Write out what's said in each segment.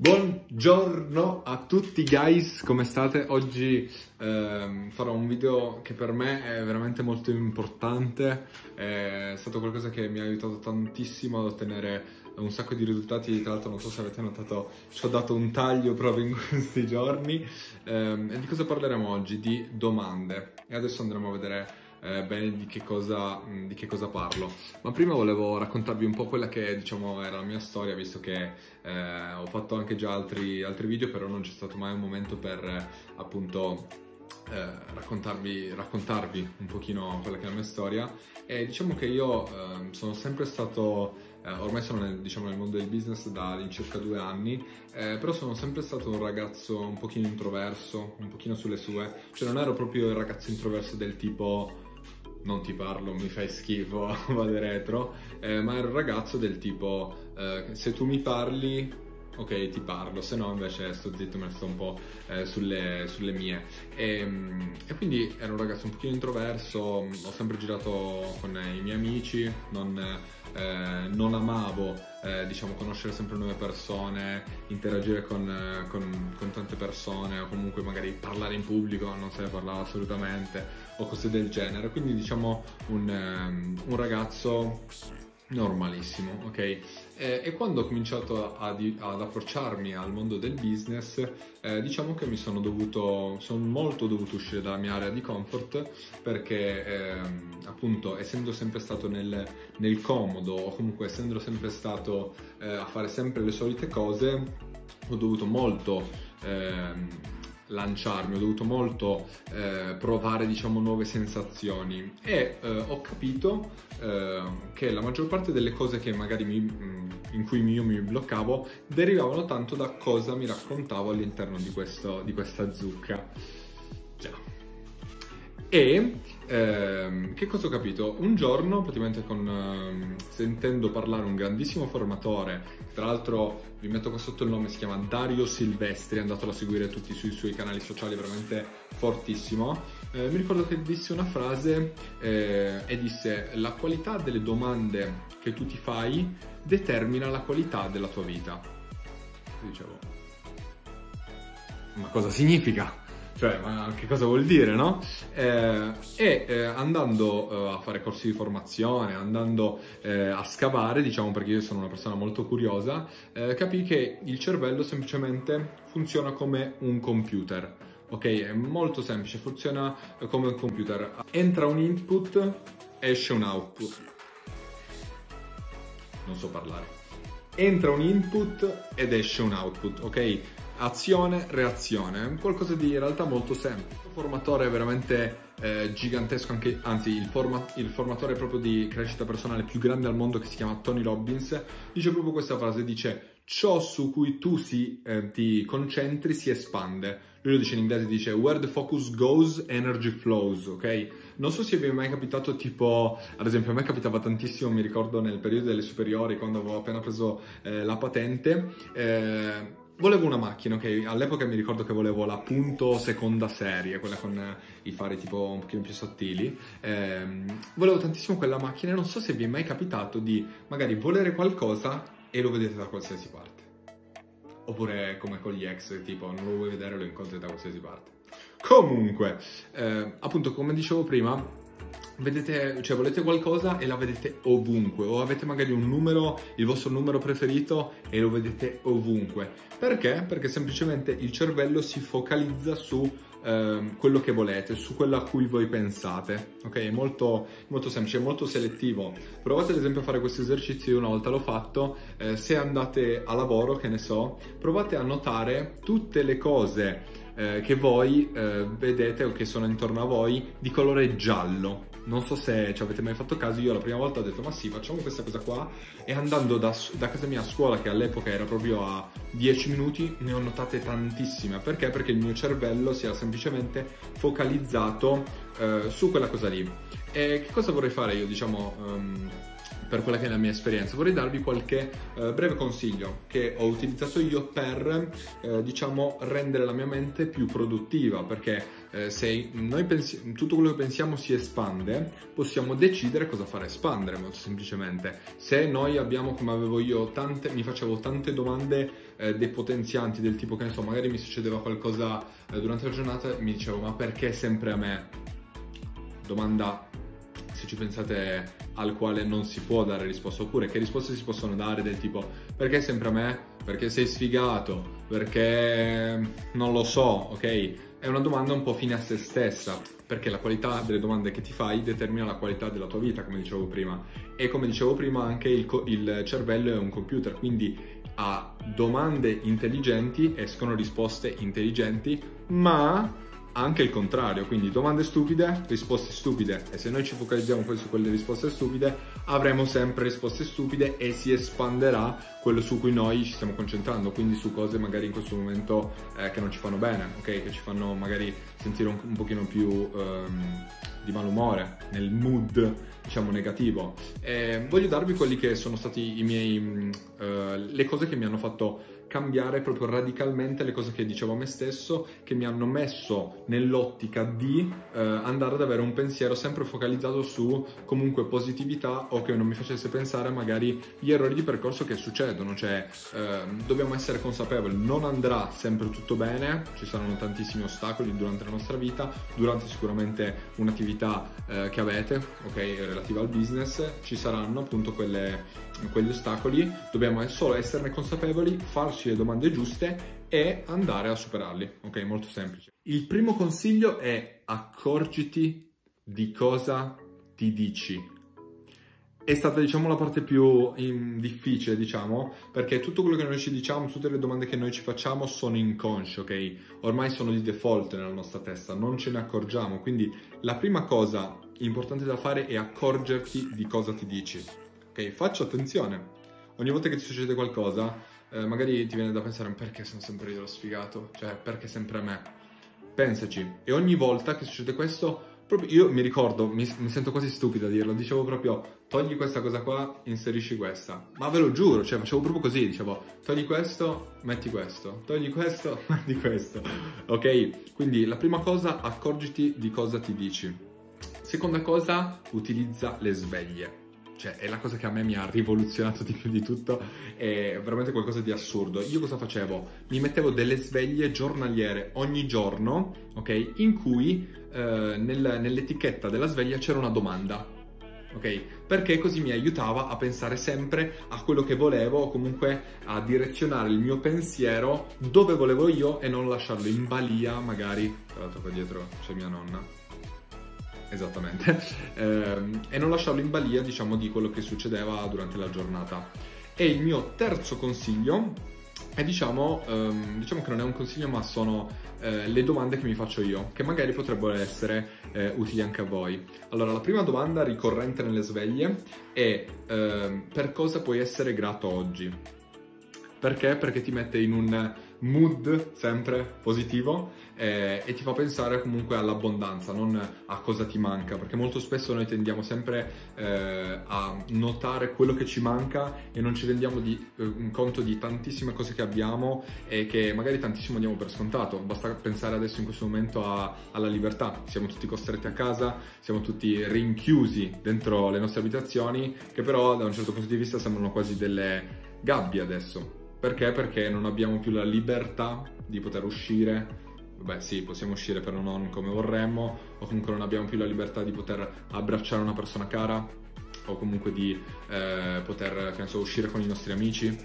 Buongiorno a tutti guys, come state? Oggi ehm, farò un video che per me è veramente molto importante, è stato qualcosa che mi ha aiutato tantissimo ad ottenere un sacco di risultati, tra l'altro non so se avete notato, ci ho dato un taglio proprio in questi giorni. Ehm, e di cosa parleremo oggi? Di domande. E adesso andremo a vedere eh, bene di che, cosa, di che, cosa, parlo. Ma prima volevo raccontarvi un po' quella che diciamo era la mia storia, visto che eh, ho fatto anche già altri, altri, video, però non c'è stato mai un momento per eh, appunto eh, raccontarvi, raccontarvi, un pochino quella che è la mia storia. E diciamo che io ehm, sono sempre stato eh, ormai sono nel, diciamo, nel, mondo del business da all'incirca due anni, eh, però sono sempre stato un ragazzo un pochino introverso, un pochino sulle sue, cioè non ero proprio il ragazzo introverso del tipo non ti parlo, mi fai schifo, vado retro, eh, ma ero un ragazzo del tipo, eh, se tu mi parli, ok, ti parlo, se no invece sto zitto, me sto un po' eh, sulle, sulle, mie. E, ehm, e, quindi ero un ragazzo un pochino introverso, ho sempre girato con i miei amici, non, eh, non amavo eh, diciamo, conoscere sempre nuove persone, interagire con, con, con, tante persone o comunque magari parlare in pubblico, non se ne parlava assolutamente o cose del genere. Quindi diciamo un, um, un ragazzo normalissimo, ok? Eh, e quando ho cominciato ad, ad, approcciarmi al mondo del business, eh, diciamo che mi sono dovuto, sono molto dovuto uscire dalla mia area di comfort perché eh, appunto essendo sempre stato nel, nel, comodo o comunque essendo sempre stato eh, a fare sempre le solite cose, ho dovuto molto ehm, lanciarmi, ho dovuto molto eh, provare diciamo nuove sensazioni e eh, ho capito eh, che la maggior parte delle cose che magari mi, mm, in cui io mi bloccavo derivavano tanto da cosa mi raccontavo all'interno di, questo, di questa zucca. Già. E ehm, che cosa ho capito? Un giorno, praticamente con, ehm, sentendo parlare un grandissimo formatore, tra l'altro vi metto qua sotto il nome, si chiama Dario Silvestri, andatelo a seguire tutti sui suoi canali sociali, veramente fortissimo. Eh, mi ricordo che disse una frase eh, e disse la qualità delle domande che tu ti fai determina la qualità della tua vita. Dicevo, ma cosa significa? Cioè, ma che cosa vuol dire, no? Eh, e eh, andando eh, a fare corsi di formazione, andando eh, a scavare, diciamo perché io sono una persona molto curiosa, eh, capì che il cervello semplicemente funziona come un computer. Ok, è molto semplice, funziona come un computer. Entra un input, esce un output. Non so parlare. Entra un input ed esce un output, ok? Azione, reazione, qualcosa di in realtà molto semplice. Il formatore è veramente eh, gigantesco, anche, anzi il, forma, il, formatore proprio di crescita personale più grande al mondo che si chiama Tony Robbins, dice proprio questa frase, dice ciò su cui tu si, eh, ti concentri si espande. Lui lo dice in inglese, dice where the focus goes, energy flows, ok? Non so se vi è mai capitato tipo, ad esempio a me capitava tantissimo, mi ricordo nel periodo delle superiori, quando avevo appena preso eh, la patente, eh, Volevo una macchina, ok? All'epoca mi ricordo che volevo la punto seconda serie, quella con i fari tipo un pochino più sottili. Eh, volevo tantissimo quella macchina e non so se vi è mai capitato di magari volere qualcosa e lo vedete da qualsiasi parte. Oppure come con gli ex, tipo non lo vuoi vedere lo incontri da qualsiasi parte. Comunque, eh, appunto come dicevo prima, vedete, cioè volete qualcosa e la vedete ovunque, o avete magari un numero, il vostro numero preferito e lo vedete ovunque. Perché? Perché semplicemente il cervello si focalizza su eh, quello che volete, su quello a cui voi pensate. Ok? È molto, molto semplice, è molto selettivo. Provate ad esempio a fare questo esercizio, io una volta l'ho fatto, eh, se andate a lavoro, che ne so, provate a notare tutte le cose eh, che voi eh, vedete o che sono intorno a voi di colore giallo non so se ci avete mai fatto caso, io la prima volta ho detto ma sì, facciamo questa cosa qua e andando da, da casa mia a scuola, che all'epoca era proprio a 10 minuti, ne ho notate tantissime. Perché? Perché il mio cervello si era semplicemente focalizzato eh, su quella cosa lì. E che cosa vorrei fare io, diciamo... Um, per quella che è la mia esperienza. Vorrei darvi qualche eh, breve consiglio che ho utilizzato io per, eh, diciamo, rendere la mia mente più produttiva, perché eh, se noi pensi- tutto quello che pensiamo si espande, possiamo decidere cosa fare espandere molto semplicemente. Se noi abbiamo, come avevo io, tante, mi facevo tante domande eh, depotenzianti del tipo che ne magari mi succedeva qualcosa eh, durante la giornata e mi dicevo ma perché sempre a me? Domanda se ci pensate al quale non si può dare risposta oppure che risposte si possono dare del tipo perché sempre a me? Perché sei sfigato? Perché non lo so, ok? È una domanda un po' fine a se stessa, perché la qualità delle domande che ti fai determina la qualità della tua vita, come dicevo prima. E come dicevo prima, anche il, il cervello è un computer, quindi a domande intelligenti escono risposte intelligenti, ma anche il contrario, quindi domande stupide, risposte stupide e se noi ci focalizziamo poi su quelle risposte stupide avremo sempre risposte stupide e si espanderà quello su cui noi ci stiamo concentrando, quindi su cose magari in questo momento eh, che non ci fanno bene, ok? Che ci fanno magari sentire un, un pochino più ehm, di malumore, nel mood diciamo negativo. E voglio darvi quelli che sono stati i miei, eh, le cose che mi hanno fatto cambiare proprio radicalmente le cose che dicevo a me stesso, che mi hanno messo nell'ottica di eh, andare ad avere un pensiero sempre focalizzato su comunque positività o che non mi facesse pensare magari gli errori di percorso che succedono, cioè eh, dobbiamo essere consapevoli, non andrà sempre tutto bene, ci saranno tantissimi ostacoli durante la nostra vita, durante sicuramente un'attività eh, che avete, ok, relativa al business, ci saranno appunto quelle, quegli ostacoli, dobbiamo solo esserne consapevoli, farci le domande giuste e andare a superarli. Ok, molto semplice. Il primo consiglio è accorgiti di cosa ti dici. È stata, diciamo, la parte più in, difficile, diciamo, perché tutto quello che noi ci diciamo, tutte le domande che noi ci facciamo sono inconsce, ok? Ormai sono di default nella nostra testa, non ce ne accorgiamo. Quindi la prima cosa importante da fare è accorgerti di cosa ti dici. Ok? Faccio attenzione. Ogni volta che ti succede qualcosa, eh, magari ti viene da pensare perché sono sempre io lo sfigato, cioè perché sempre a me. Pensaci, e ogni volta che succede questo, proprio io mi ricordo, mi, mi sento quasi stupido a dirlo, dicevo proprio togli questa cosa qua, inserisci questa. Ma ve lo giuro, cioè facevo proprio così, dicevo togli questo, metti questo, togli questo, metti questo. Ok? Quindi la prima cosa, accorgiti di cosa ti dici. Seconda cosa, utilizza le sveglie cioè è la cosa che a me mi ha rivoluzionato di più di tutto, è veramente qualcosa di assurdo. Io cosa facevo? Mi mettevo delle sveglie giornaliere ogni giorno, ok? In cui eh, nel, nell'etichetta della sveglia c'era una domanda, ok? Perché così mi aiutava a pensare sempre a quello che volevo o comunque a direzionare il mio pensiero dove volevo io e non lasciarlo in balia, magari, tra l'altro qua dietro c'è mia nonna esattamente, ehm, e non lasciarlo in balia, diciamo, di quello che succedeva durante la giornata. E il mio terzo consiglio è, diciamo, ehm, diciamo che non è un consiglio, ma sono eh, le domande che mi faccio io, che magari potrebbero essere eh, utili anche a voi. Allora, la prima domanda ricorrente nelle sveglie è ehm, per cosa puoi essere grato oggi? Perché? Perché ti mette in un mood sempre positivo eh, e ti fa pensare comunque all'abbondanza, non a cosa ti manca, perché molto spesso noi tendiamo sempre eh, a notare quello che ci manca e non ci rendiamo di, eh, conto di tantissime cose che abbiamo e che magari tantissimo diamo per scontato. Basta pensare adesso in questo momento a, alla libertà, siamo tutti costretti a casa, siamo tutti rinchiusi dentro le nostre abitazioni, che però da un certo punto di vista sembrano quasi delle gabbie adesso perché? Perché non abbiamo più la libertà di poter uscire. Beh sì, possiamo uscire però non come vorremmo, o comunque non abbiamo più la libertà di poter abbracciare una persona cara, o comunque di eh, poter, che so, uscire con i nostri amici.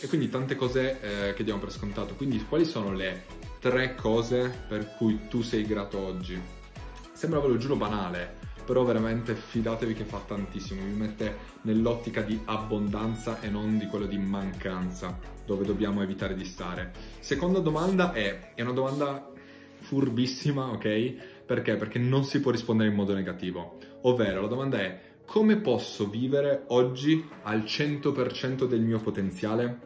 E quindi tante cose eh, che diamo per scontato. Quindi quali sono le tre cose per cui tu sei grato oggi? Sembra, ve lo giuro, banale, però veramente fidatevi che fa tantissimo, vi mette nell'ottica di abbondanza e non di quello di mancanza, dove dobbiamo evitare di stare. Seconda domanda è, è una domanda furbissima, ok? Perché? Perché non si può rispondere in modo negativo, ovvero la domanda è come posso vivere oggi al 100% del mio potenziale?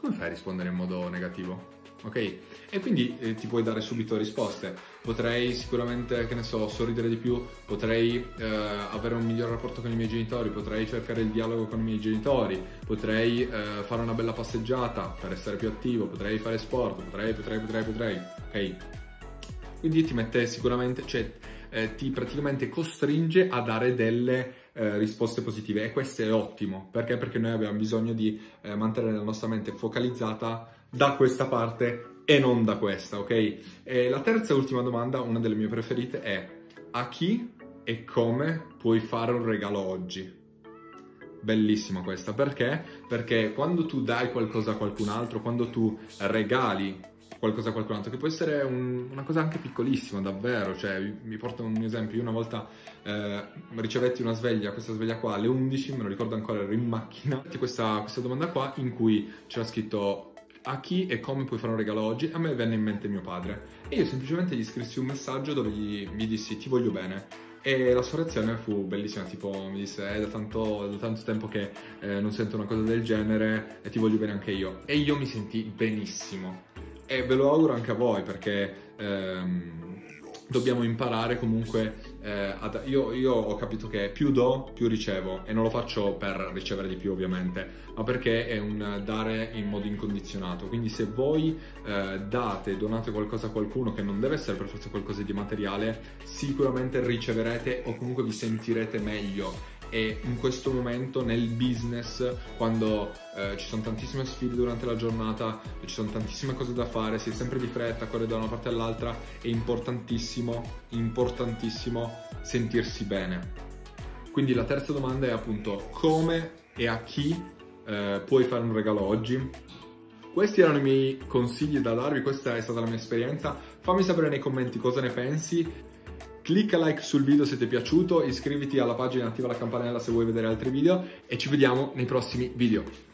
Come fai a rispondere in modo negativo? ok? E quindi eh, ti puoi dare subito risposte. Potrei sicuramente, che ne so, sorridere di più, potrei eh, avere un miglior rapporto con i miei genitori, potrei cercare il dialogo con i miei genitori, potrei eh, fare una bella passeggiata per essere più attivo, potrei fare sport, potrei, potrei, potrei, potrei, ok? Quindi ti mette sicuramente, cioè eh, ti praticamente costringe a dare delle eh, risposte positive e questo è ottimo perché? Perché noi abbiamo bisogno di eh, mantenere la nostra mente focalizzata da questa parte e non da questa, ok? E la terza e ultima domanda, una delle mie preferite, è a chi e come puoi fare un regalo oggi? Bellissima questa, perché? Perché quando tu dai qualcosa a qualcun altro, quando tu regali qualcosa a qualcun altro, che può essere un, una cosa anche piccolissima, davvero, cioè mi porto un esempio, io una volta eh, ricevetti una sveglia, questa sveglia qua alle 11, me lo ricordo ancora, ero in macchina, questa, questa domanda qua in cui c'era scritto a chi e come puoi fare un regalo oggi, a me venne in mente mio padre e io semplicemente gli scrissi un messaggio dove gli, gli dissi ti voglio bene e la sua reazione fu bellissima, tipo mi disse è da tanto, da tanto tempo che eh, non sento una cosa del genere e ti voglio bene anche io. E io mi sentii benissimo. E ve lo auguro anche a voi perché ehm, dobbiamo imparare comunque eh, ad, io, io, ho capito che più do più ricevo e non lo faccio per ricevere di più ovviamente ma perché è un dare in modo incondizionato. Quindi se voi eh, date donate qualcosa a qualcuno che non deve essere per forza qualcosa di materiale sicuramente riceverete o comunque vi sentirete meglio e in questo momento nel business quando eh, ci sono tantissime sfide durante la giornata ci sono tantissime cose da fare si è sempre di fretta correre da una parte all'altra è importantissimo importantissimo sentirsi bene quindi la terza domanda è appunto come e a chi eh, puoi fare un regalo oggi questi erano i miei consigli da darvi, questa è stata la mia esperienza. Fammi sapere nei commenti cosa ne pensi Clicca like sul video se ti è piaciuto, iscriviti alla pagina e attiva la campanella se vuoi vedere altri video e ci vediamo nei prossimi video.